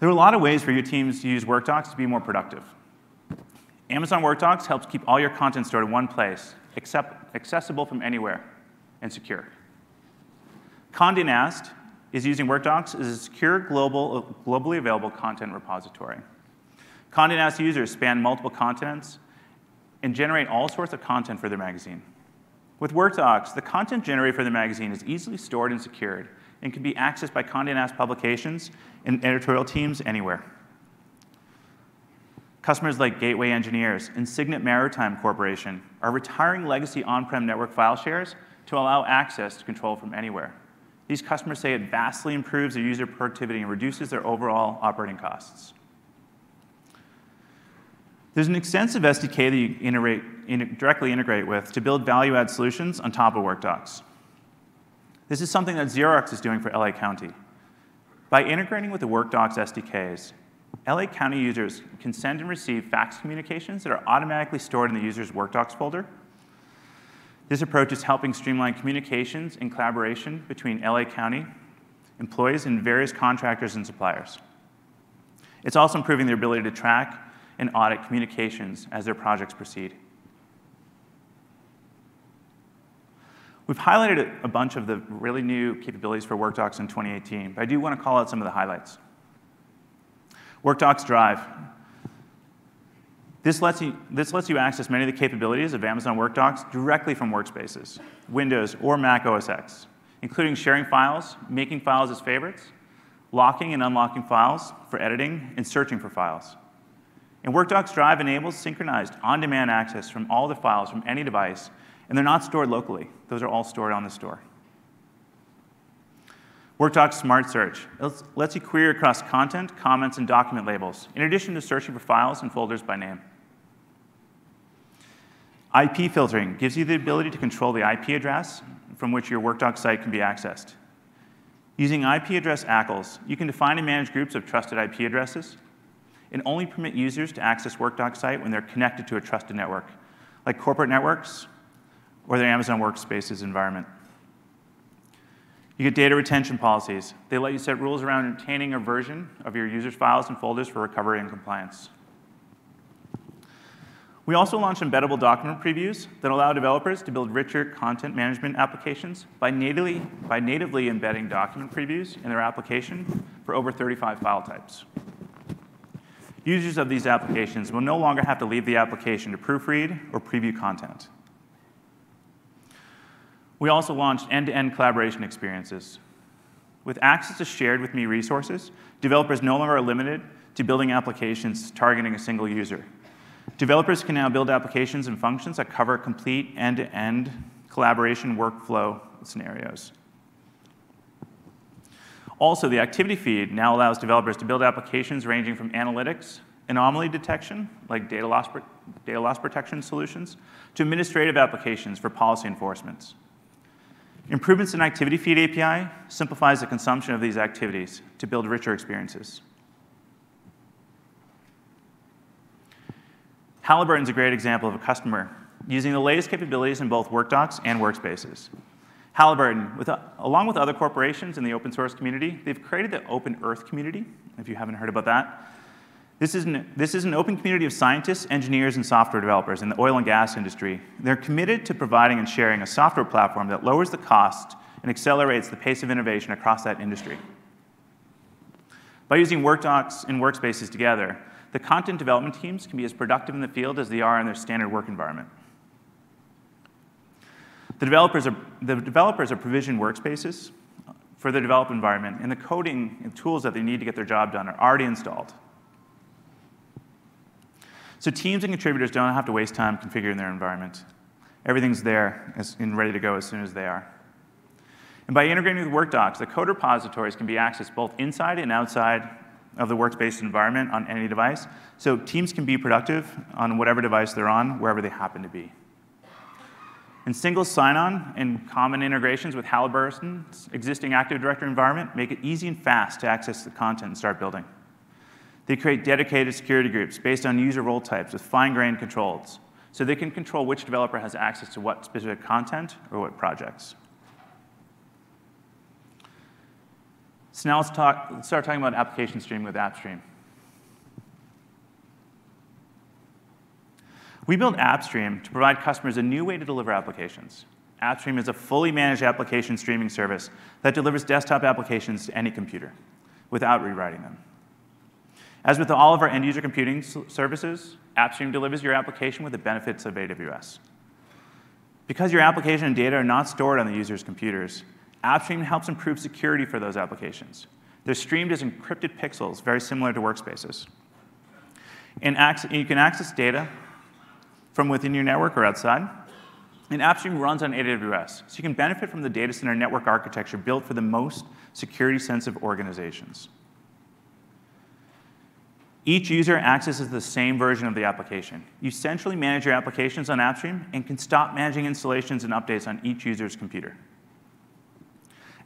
There are a lot of ways for your teams to use WorkDocs to be more productive. Amazon WorkDocs helps keep all your content stored in one place, except accessible from anywhere, and secure. Condé Nast is using WorkDocs as a secure, global, globally available content repository. Condé Nast users span multiple continents and generate all sorts of content for their magazine. With WorkDocs, the content generated for the magazine is easily stored and secured and can be accessed by Condé Nast publications and editorial teams anywhere. Customers like Gateway Engineers and Signet Maritime Corporation are retiring legacy on-prem network file shares to allow access to control from anywhere. These customers say it vastly improves their user productivity and reduces their overall operating costs. There's an extensive SDK that you integrate, in, directly integrate with to build value-add solutions on top of WorkDocs. This is something that Xerox is doing for LA County. By integrating with the WorkDocs SDKs, LA County users can send and receive fax communications that are automatically stored in the user's WorkDocs folder. This approach is helping streamline communications and collaboration between LA County employees and various contractors and suppliers. It's also improving their ability to track and audit communications as their projects proceed. We've highlighted a bunch of the really new capabilities for WorkDocs in 2018, but I do want to call out some of the highlights. WorkDocs Drive. This lets, you, this lets you access many of the capabilities of Amazon WorkDocs directly from Workspaces, Windows, or Mac OS X, including sharing files, making files as favorites, locking and unlocking files for editing, and searching for files. And WorkDocs Drive enables synchronized, on-demand access from all the files from any device and they're not stored locally. Those are all stored on the store. WorkDocs Smart Search lets you query across content, comments, and document labels, in addition to searching for files and folders by name. IP filtering gives you the ability to control the IP address from which your WorkDocs site can be accessed. Using IP address ACLs, you can define and manage groups of trusted IP addresses and only permit users to access WorkDocs site when they're connected to a trusted network, like corporate networks or their Amazon Workspaces environment. You get data retention policies. They let you set rules around retaining a version of your users' files and folders for recovery and compliance. We also launched embeddable document previews that allow developers to build richer content management applications by natively, by natively embedding document previews in their application for over 35 file types. Users of these applications will no longer have to leave the application to proofread or preview content. We also launched end-to-end collaboration experiences. With access to shared with me resources, developers no longer are limited to building applications targeting a single user. Developers can now build applications and functions that cover complete end-to-end collaboration workflow scenarios. Also, the activity feed now allows developers to build applications ranging from analytics, anomaly detection, like data loss, data loss protection solutions, to administrative applications for policy enforcements. Improvements in Activity Feed API simplifies the consumption of these activities to build richer experiences. Halliburton is a great example of a customer using the latest capabilities in both workdocs and workspaces. Halliburton, with, along with other corporations in the open source community, they've created the Open Earth community, if you haven't heard about that. This is, an, this is an open community of scientists, engineers, and software developers in the oil and gas industry. They're committed to providing and sharing a software platform that lowers the cost and accelerates the pace of innovation across that industry. By using workdocs and workspaces together, the content development teams can be as productive in the field as they are in their standard work environment. The developers are, the developers are provisioned workspaces for their development environment, and the coding and tools that they need to get their job done are already installed. So teams and contributors don't have to waste time configuring their environment. Everything's there and ready to go as soon as they are. And by integrating with workdocs, the code repositories can be accessed both inside and outside of the workspace environment on any device, so teams can be productive on whatever device they're on, wherever they happen to be. And single sign-on and common integrations with Halliburton's existing Active Directory environment make it easy and fast to access the content and start building. They create dedicated security groups based on user role types with fine-grained controls, so they can control which developer has access to what specific content or what projects. So now let's, talk, let's start talking about application streaming with AppStream. We built AppStream to provide customers a new way to deliver applications. AppStream is a fully managed application streaming service that delivers desktop applications to any computer without rewriting them. As with all of our end user computing services, AppStream delivers your application with the benefits of AWS. Because your application and data are not stored on the user's computers, AppStream helps improve security for those applications. They're streamed as encrypted pixels, very similar to workspaces. And you can access data from within your network or outside. And AppStream runs on AWS, so you can benefit from the data center network architecture built for the most security-sensitive organizations. Each user accesses the same version of the application. You centrally manage your applications on AppStream and can stop managing installations and updates on each user's computer.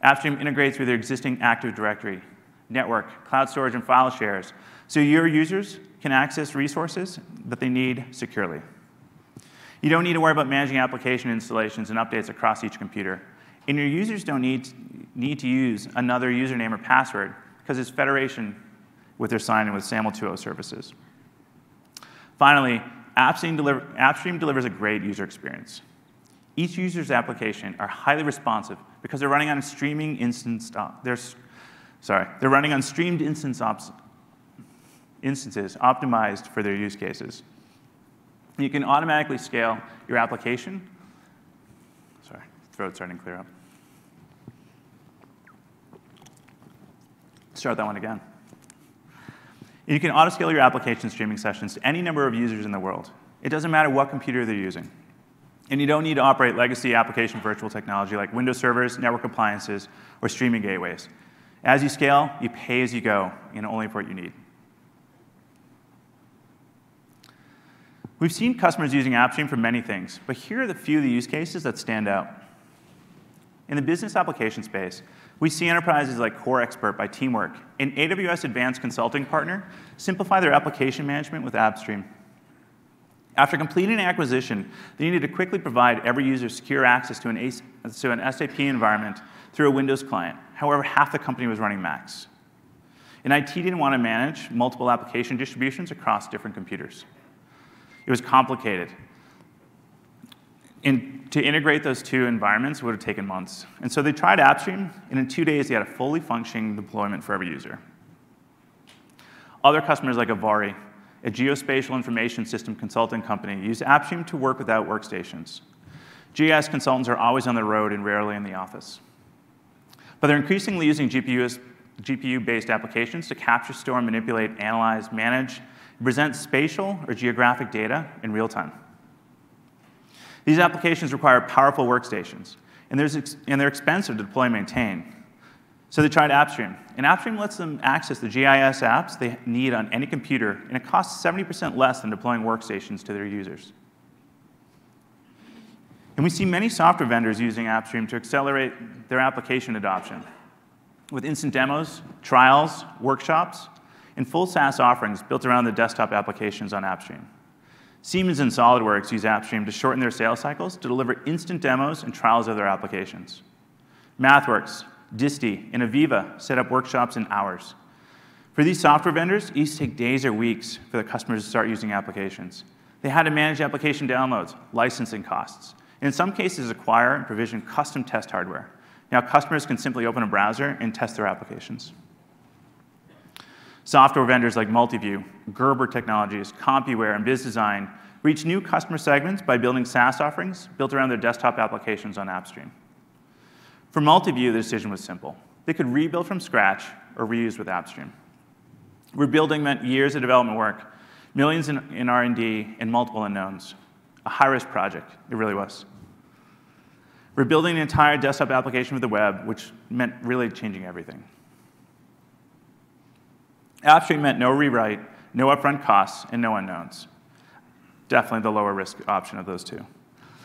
AppStream integrates with your existing Active Directory, network, cloud storage, and file shares, so your users can access resources that they need securely. You don't need to worry about managing application installations and updates across each computer. And your users don't need, need to use another username or password because it's federation with their sign-in with SAML 2.0 services. Finally, AppStream, deliver, AppStream delivers a great user experience. Each user's application are highly responsive because they're running on streaming instance. Uh, they're, sorry, they're running on streamed instance ops, instances optimized for their use cases. You can automatically scale your application. Sorry, throat's starting to clear up. Start that one again. You can autoscale your application streaming sessions to any number of users in the world. It doesn't matter what computer they're using. And you don't need to operate legacy application virtual technology like Windows servers, network appliances, or streaming gateways. As you scale, you pay as you go and only for what you need. We've seen customers using AppStream for many things, but here are the few of the use cases that stand out. In the business application space, we see enterprises like CoreXpert by Teamwork, an AWS Advanced Consulting partner, simplify their application management with AppStream. After completing an acquisition, they needed to quickly provide every user secure access to an, to an SAP environment through a Windows client. However, half the company was running Macs. And IT didn't want to manage multiple application distributions across different computers. It was complicated. And to integrate those two environments would have taken months. And so they tried AppStream, and in two days, they had a fully functioning deployment for every user. Other customers like Avari, a geospatial information system consulting company, use AppStream to work without workstations. GIS consultants are always on the road and rarely in the office. But they're increasingly using GPU-based applications to capture, store, manipulate, analyze, manage, present spatial or geographic data in real time. These applications require powerful workstations, and, and they're expensive to deploy and maintain. So they tried AppStream, and AppStream lets them access the GIS apps they need on any computer, and it costs 70% less than deploying workstations to their users. And we see many software vendors using AppStream to accelerate their application adoption with instant demos, trials, workshops, and full SaaS offerings built around the desktop applications on AppStream. Siemens and SolidWorks use AppStream to shorten their sales cycles to deliver instant demos and trials of their applications. MathWorks, Disti, and AVEVA set up workshops in hours. For these software vendors, it used to take days or weeks for the customers to start using applications. They had to manage application downloads, licensing costs, and in some cases acquire and provision custom test hardware. Now customers can simply open a browser and test their applications. Software vendors like Multiview, Gerber Technologies, CompuWare, and BiZZdesign reach new customer segments by building SaaS offerings built around their desktop applications on AppStream. For Multiview, the decision was simple. They could rebuild from scratch or reuse with AppStream. Rebuilding meant years of development work, millions in, in R&D, and multiple unknowns. A high-risk project, it really was. We're an entire desktop application for the web, which meant really changing everything. AppStream meant no rewrite, no upfront costs, and no unknowns. Definitely the lower risk option of those two.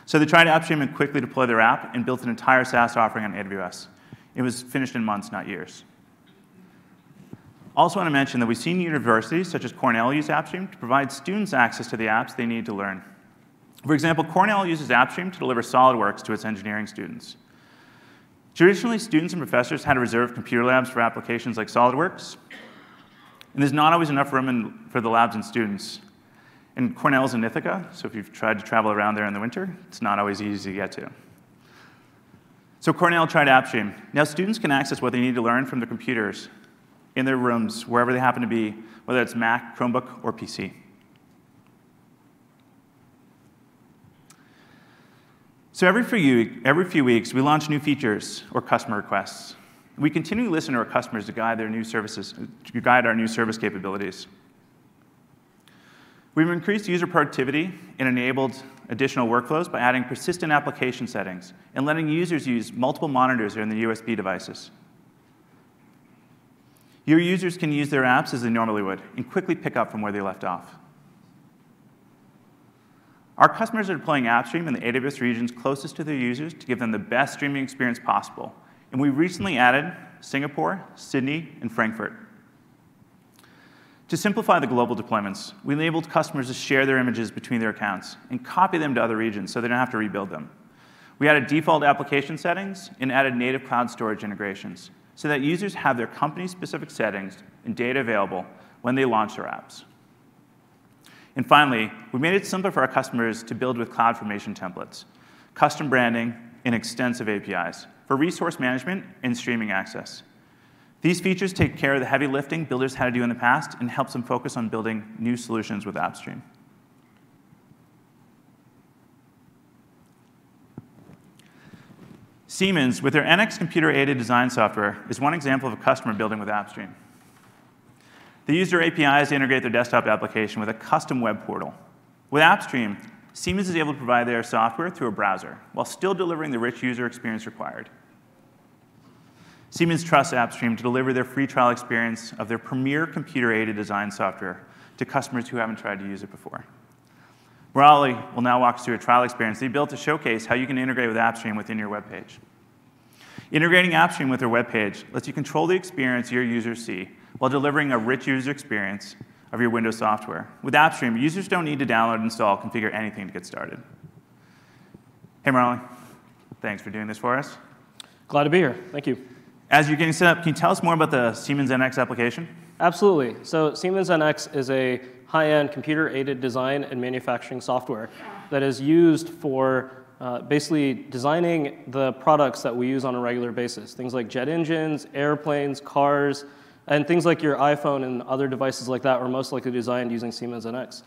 So they tried AppStream and quickly deployed their app and built an entire SaaS offering on AWS. It was finished in months, not years. Also want to mention that we've seen universities such as Cornell use AppStream to provide students access to the apps they need to learn. For example, Cornell uses AppStream to deliver SolidWorks to its engineering students. Traditionally, students and professors had to reserve computer labs for applications like SolidWorks, and there's not always enough room in, for the labs and students. And Cornell's in Ithaca, so if you've tried to travel around there in the winter, it's not always easy to get to. So Cornell tried AppStream. Now students can access what they need to learn from their computers in their rooms, wherever they happen to be, whether it's Mac, Chromebook, or PC. So every few, every few weeks, we launch new features or customer requests. We continue to listen to our customers to guide their new services, to guide our new service capabilities. We've increased user productivity and enabled additional workflows by adding persistent application settings and letting users use multiple monitors in their USB devices. Your users can use their apps as they normally would and quickly pick up from where they left off. Our customers are deploying AppStream in the AWS regions closest to their users to give them the best streaming experience possible. And we recently added Singapore, Sydney, and Frankfurt. To simplify the global deployments, we enabled customers to share their images between their accounts and copy them to other regions so they don't have to rebuild them. We added default application settings and added native cloud storage integrations so that users have their company-specific settings and data available when they launch their apps. And finally, we made it simple for our customers to build with CloudFormation templates, custom branding, and extensive APIs for resource management and streaming access. These features take care of the heavy lifting builders had to do in the past and helps them focus on building new solutions with AppStream. Siemens, with their NX computer-aided design software, is one example of a customer building with AppStream. They use their APIs to integrate their desktop application with a custom web portal. With AppStream, Siemens is able to provide their software through a browser while still delivering the rich user experience required. Siemens trusts AppStream to deliver their free trial experience of their premier computer-aided design software to customers who haven't tried to use it before. Murali will now walk us through a trial experience they built to showcase how you can integrate with AppStream within your web page. Integrating AppStream with their web page lets you control the experience your users see while delivering a rich user experience of your Windows software. With AppStream, users don't need to download, install, configure anything to get started. Hey, Murali. Thanks for doing this for us. Glad to be here. Thank you. As you're getting set up, can you tell us more about the Siemens NX application? Absolutely. So Siemens NX is a high-end computer-aided design and manufacturing software that is used for uh, basically designing the products that we use on a regular basis. Things like jet engines, airplanes, cars, and things like your iPhone and other devices like that are most likely designed using Siemens NX.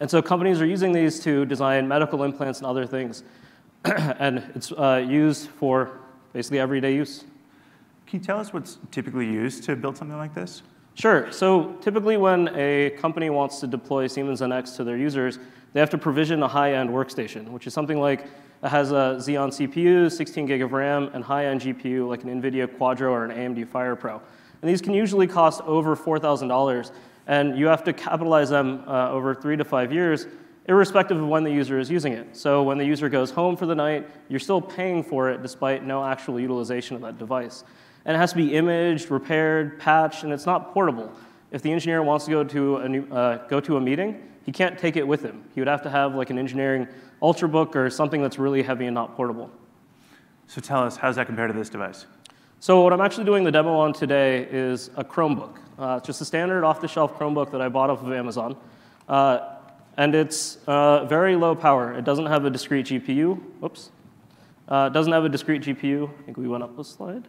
And so companies are using these to design medical implants and other things. [CLEARS THROAT] and it's uh, used for basically everyday use. Can you tell us what's typically used to build something like this? Sure. So typically when a company wants to deploy Siemens NX to their users, they have to provision a high-end workstation, which is something like it has a Xeon CPU, 16 gig of RAM, and high-end GPU like an NVIDIA Quadro or an AMD FirePro. And these can usually cost over $4,000, and you have to capitalize them uh, over three to five years, irrespective of when the user is using it. So when the user goes home for the night, you're still paying for it despite no actual utilization of that device. And it has to be imaged, repaired, patched, and it's not portable. If the engineer wants to go to a, new, uh, go to a meeting, he can't take it with him. He would have to have like an engineering ultrabook or something that's really heavy and not portable. So tell us, how does that compare to this device? So what I'm actually doing the demo on today is a Chromebook. Uh, just a standard off-the-shelf Chromebook that I bought off of Amazon. Uh, and it's uh, very low power. It doesn't have a discrete GPU. Whoops. Uh, it doesn't have a discrete GPU. I think we went up a slide.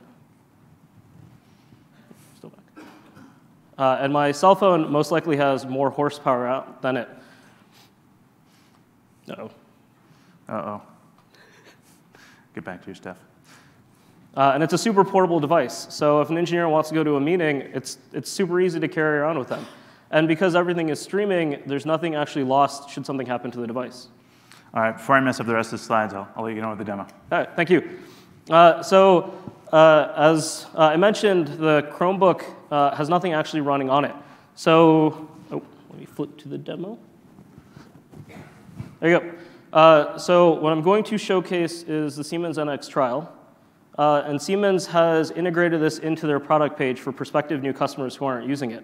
Still back. Uh, and my cell phone most likely has more horsepower out than it. Uh-oh. Uh-oh. Get back to your stuff. Uh, and it's a super portable device. So if an engineer wants to go to a meeting, it's, it's super easy to carry around with them. And because everything is streaming, there's nothing actually lost should something happen to the device. All right, before I mess up the rest of the slides, I'll, I'll let you know with the demo. All right, thank you. Uh, so uh, as uh, I mentioned, the Chromebook uh, has nothing actually running on it. So oh, let me flip to the demo. There you go. Uh, so what I'm going to showcase is the Siemens NX trial. Uh, and Siemens has integrated this into their product page for prospective new customers who aren't using it.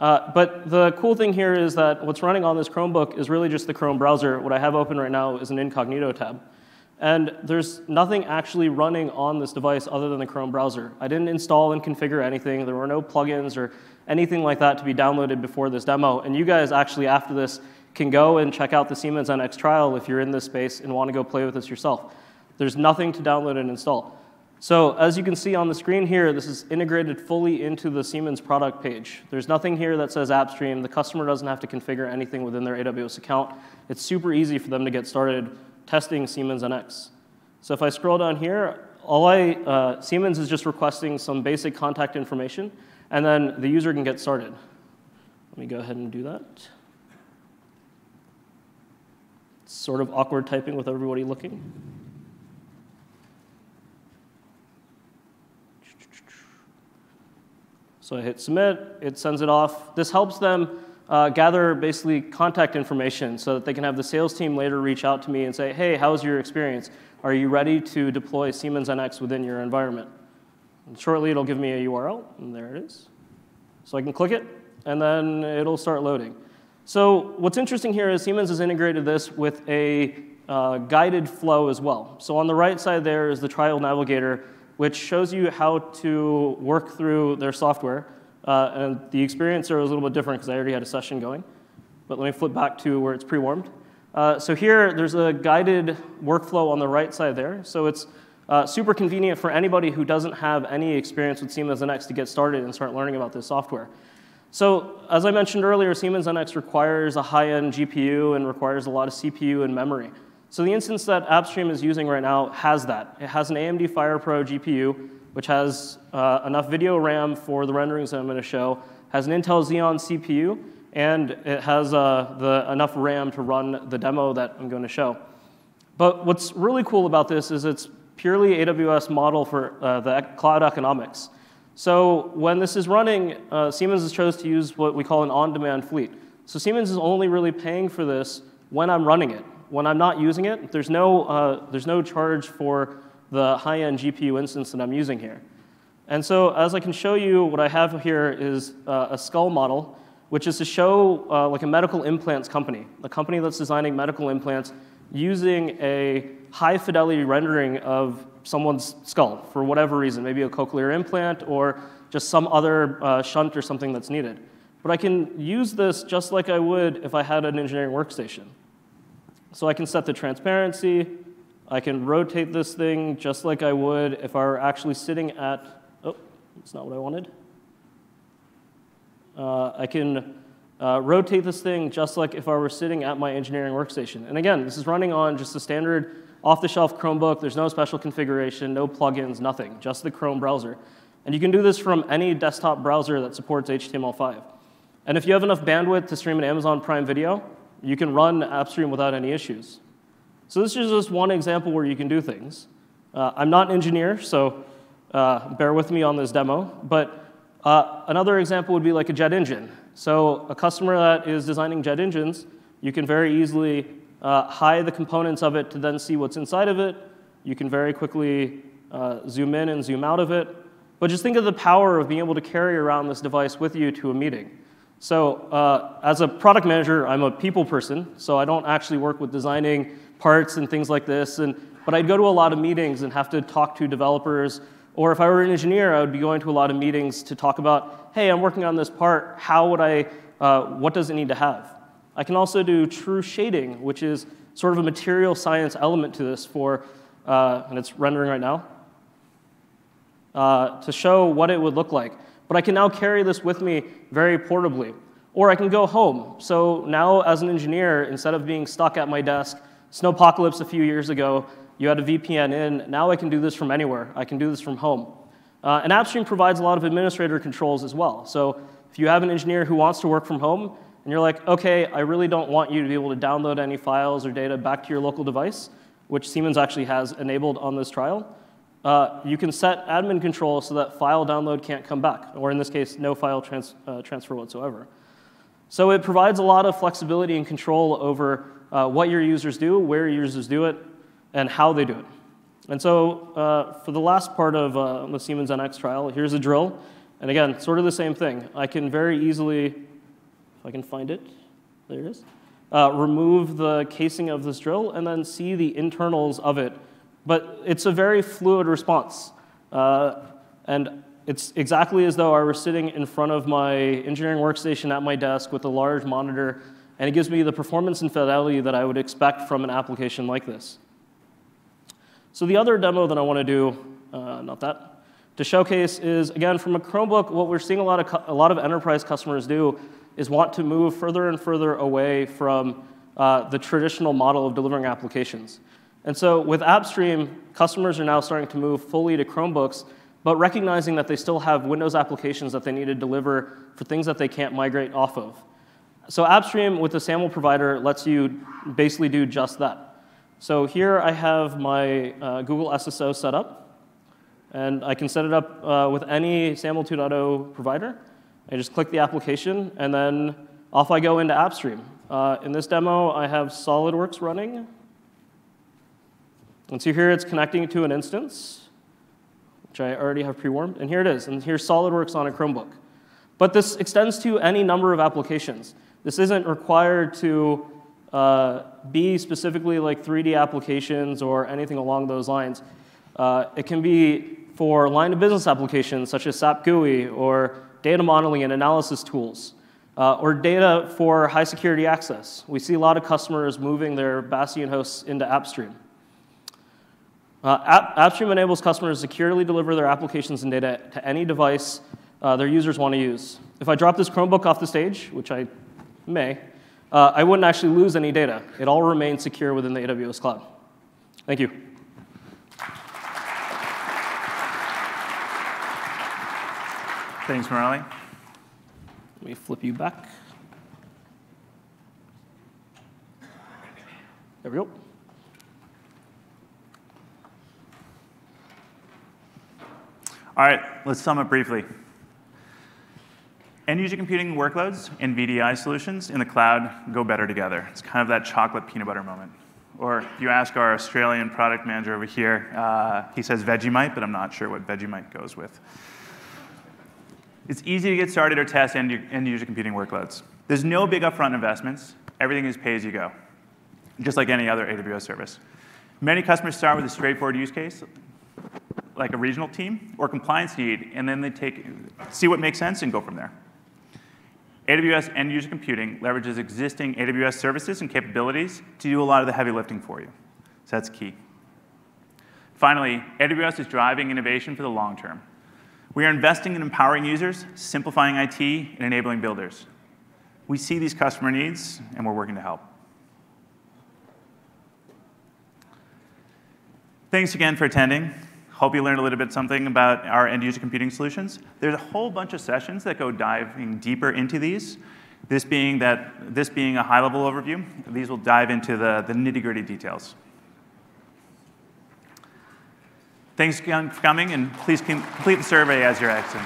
Uh, but the cool thing here is that what's running on this Chromebook is really just the Chrome browser. What I have open right now is an incognito tab. And there's nothing actually running on this device other than the Chrome browser. I didn't install and configure anything. There were no plugins or anything like that to be downloaded before this demo. And you guys actually, after this, can go and check out the Siemens NX trial if you're in this space and want to go play with this yourself. There's nothing to download and install. So as you can see on the screen here, this is integrated fully into the Siemens product page. There's nothing here that says AppStream. The customer doesn't have to configure anything within their AWS account. It's super easy for them to get started testing Siemens NX. So if I scroll down here, all I, uh, Siemens is just requesting some basic contact information, and then the user can get started. Let me go ahead and do that. It's sort of awkward typing with everybody looking. So I hit submit, it sends it off. This helps them uh, gather basically contact information so that they can have the sales team later reach out to me and say, hey, how's your experience? Are you ready to deploy Siemens NX within your environment? And shortly, it'll give me a URL, and there it is. So I can click it, and then it'll start loading. So what's interesting here is Siemens has integrated this with a uh, guided flow as well. So on the right side there is the trial navigator which shows you how to work through their software. Uh, and the experience there was a little bit different because I already had a session going. But let me flip back to where it's pre-warmed. Uh, so here, there's a guided workflow on the right side there. So it's uh, super convenient for anybody who doesn't have any experience with Siemens NX to get started and start learning about this software. So as I mentioned earlier, Siemens NX requires a high-end GPU and requires a lot of CPU and memory. So the instance that AppStream is using right now has that. It has an AMD FirePro GPU, which has uh, enough video RAM for the renderings that I'm going to show, has an Intel Xeon CPU, and it has uh, the, enough RAM to run the demo that I'm going to show. But what's really cool about this is it's purely AWS model for uh, the cloud economics. So when this is running, uh, Siemens has chose to use what we call an on-demand fleet. So Siemens is only really paying for this when I'm running it when I'm not using it, there's no, uh, there's no charge for the high-end GPU instance that I'm using here. And so as I can show you, what I have here is uh, a skull model, which is to show uh, like a medical implants company, a company that's designing medical implants using a high fidelity rendering of someone's skull for whatever reason, maybe a cochlear implant or just some other uh, shunt or something that's needed. But I can use this just like I would if I had an engineering workstation. So I can set the transparency. I can rotate this thing just like I would if I were actually sitting at, oh, that's not what I wanted. Uh, I can uh, rotate this thing just like if I were sitting at my engineering workstation. And again, this is running on just a standard off-the-shelf Chromebook. There's no special configuration, no plugins, nothing, just the Chrome browser. And you can do this from any desktop browser that supports HTML5. And if you have enough bandwidth to stream an Amazon Prime Video, you can run AppStream without any issues. So this is just one example where you can do things. Uh, I'm not an engineer, so uh, bear with me on this demo. But uh, another example would be like a jet engine. So a customer that is designing jet engines, you can very easily uh, hide the components of it to then see what's inside of it. You can very quickly uh, zoom in and zoom out of it. But just think of the power of being able to carry around this device with you to a meeting. So uh, as a product manager, I'm a people person, so I don't actually work with designing parts and things like this. And, but I'd go to a lot of meetings and have to talk to developers. Or if I were an engineer, I would be going to a lot of meetings to talk about, hey, I'm working on this part. How would I, uh, what does it need to have? I can also do true shading, which is sort of a material science element to this for, uh, and it's rendering right now, uh, to show what it would look like. But I can now carry this with me very portably. Or I can go home. So now, as an engineer, instead of being stuck at my desk, Snowpocalypse a few years ago, you had a VPN in. Now I can do this from anywhere. I can do this from home. Uh, and AppStream provides a lot of administrator controls as well. So if you have an engineer who wants to work from home, and you're like, okay, I really don't want you to be able to download any files or data back to your local device, which Siemens actually has enabled on this trial, uh, you can set admin control so that file download can't come back, or in this case, no file trans uh, transfer whatsoever. So it provides a lot of flexibility and control over uh, what your users do, where your users do it, and how they do it. And so uh, for the last part of uh, the Siemens NX trial, here's a drill. And again, sort of the same thing. I can very easily, if I can find it, there it is, uh, remove the casing of this drill and then see the internals of it but it's a very fluid response. Uh, and it's exactly as though I were sitting in front of my engineering workstation at my desk with a large monitor, and it gives me the performance and fidelity that I would expect from an application like this. So the other demo that I want to do, uh, not that, to showcase is, again, from a Chromebook, what we're seeing a lot, of a lot of enterprise customers do is want to move further and further away from uh, the traditional model of delivering applications. And so with AppStream, customers are now starting to move fully to Chromebooks, but recognizing that they still have Windows applications that they need to deliver for things that they can't migrate off of. So AppStream with the SAML provider lets you basically do just that. So here I have my uh, Google SSO set up. And I can set it up uh, with any SAML 2.0 provider. I just click the application, and then off I go into AppStream. Uh, in this demo, I have SolidWorks running. And so here it's connecting to an instance, which I already have pre-warmed, and here it is. And here's SolidWorks on a Chromebook. But this extends to any number of applications. This isn't required to uh, be specifically like 3D applications or anything along those lines. Uh, it can be for line of business applications such as SAP GUI or data modeling and analysis tools. Uh, or data for high security access. We see a lot of customers moving their Bastion hosts into AppStream. Uh, AppStream enables customers to securely deliver their applications and data to any device uh, their users want to use. If I drop this Chromebook off the stage, which I may, uh, I wouldn't actually lose any data. It all remains secure within the AWS cloud. Thank you. Thanks, Murali. Let me flip you back. There we go. All right, let's sum up briefly. End user computing workloads and VDI solutions in the cloud go better together. It's kind of that chocolate peanut butter moment. Or if you ask our Australian product manager over here, uh, he says Vegemite, but I'm not sure what Vegemite goes with. It's easy to get started or test end, end user computing workloads. There's no big upfront investments. Everything is pay as you go, just like any other AWS service. Many customers start with a straightforward use case, like a regional team or compliance need, and then they take, see what makes sense and go from there. AWS end user computing leverages existing AWS services and capabilities to do a lot of the heavy lifting for you. So that's key. Finally, AWS is driving innovation for the long term. We are investing in empowering users, simplifying IT, and enabling builders. We see these customer needs, and we're working to help. Thanks again for attending. Hope you learned a little bit something about our end user computing solutions. There's a whole bunch of sessions that go diving deeper into these. This being, that, this being a high level overview, these will dive into the, the nitty gritty details. Thanks again for coming, and please complete the survey as you're exiting.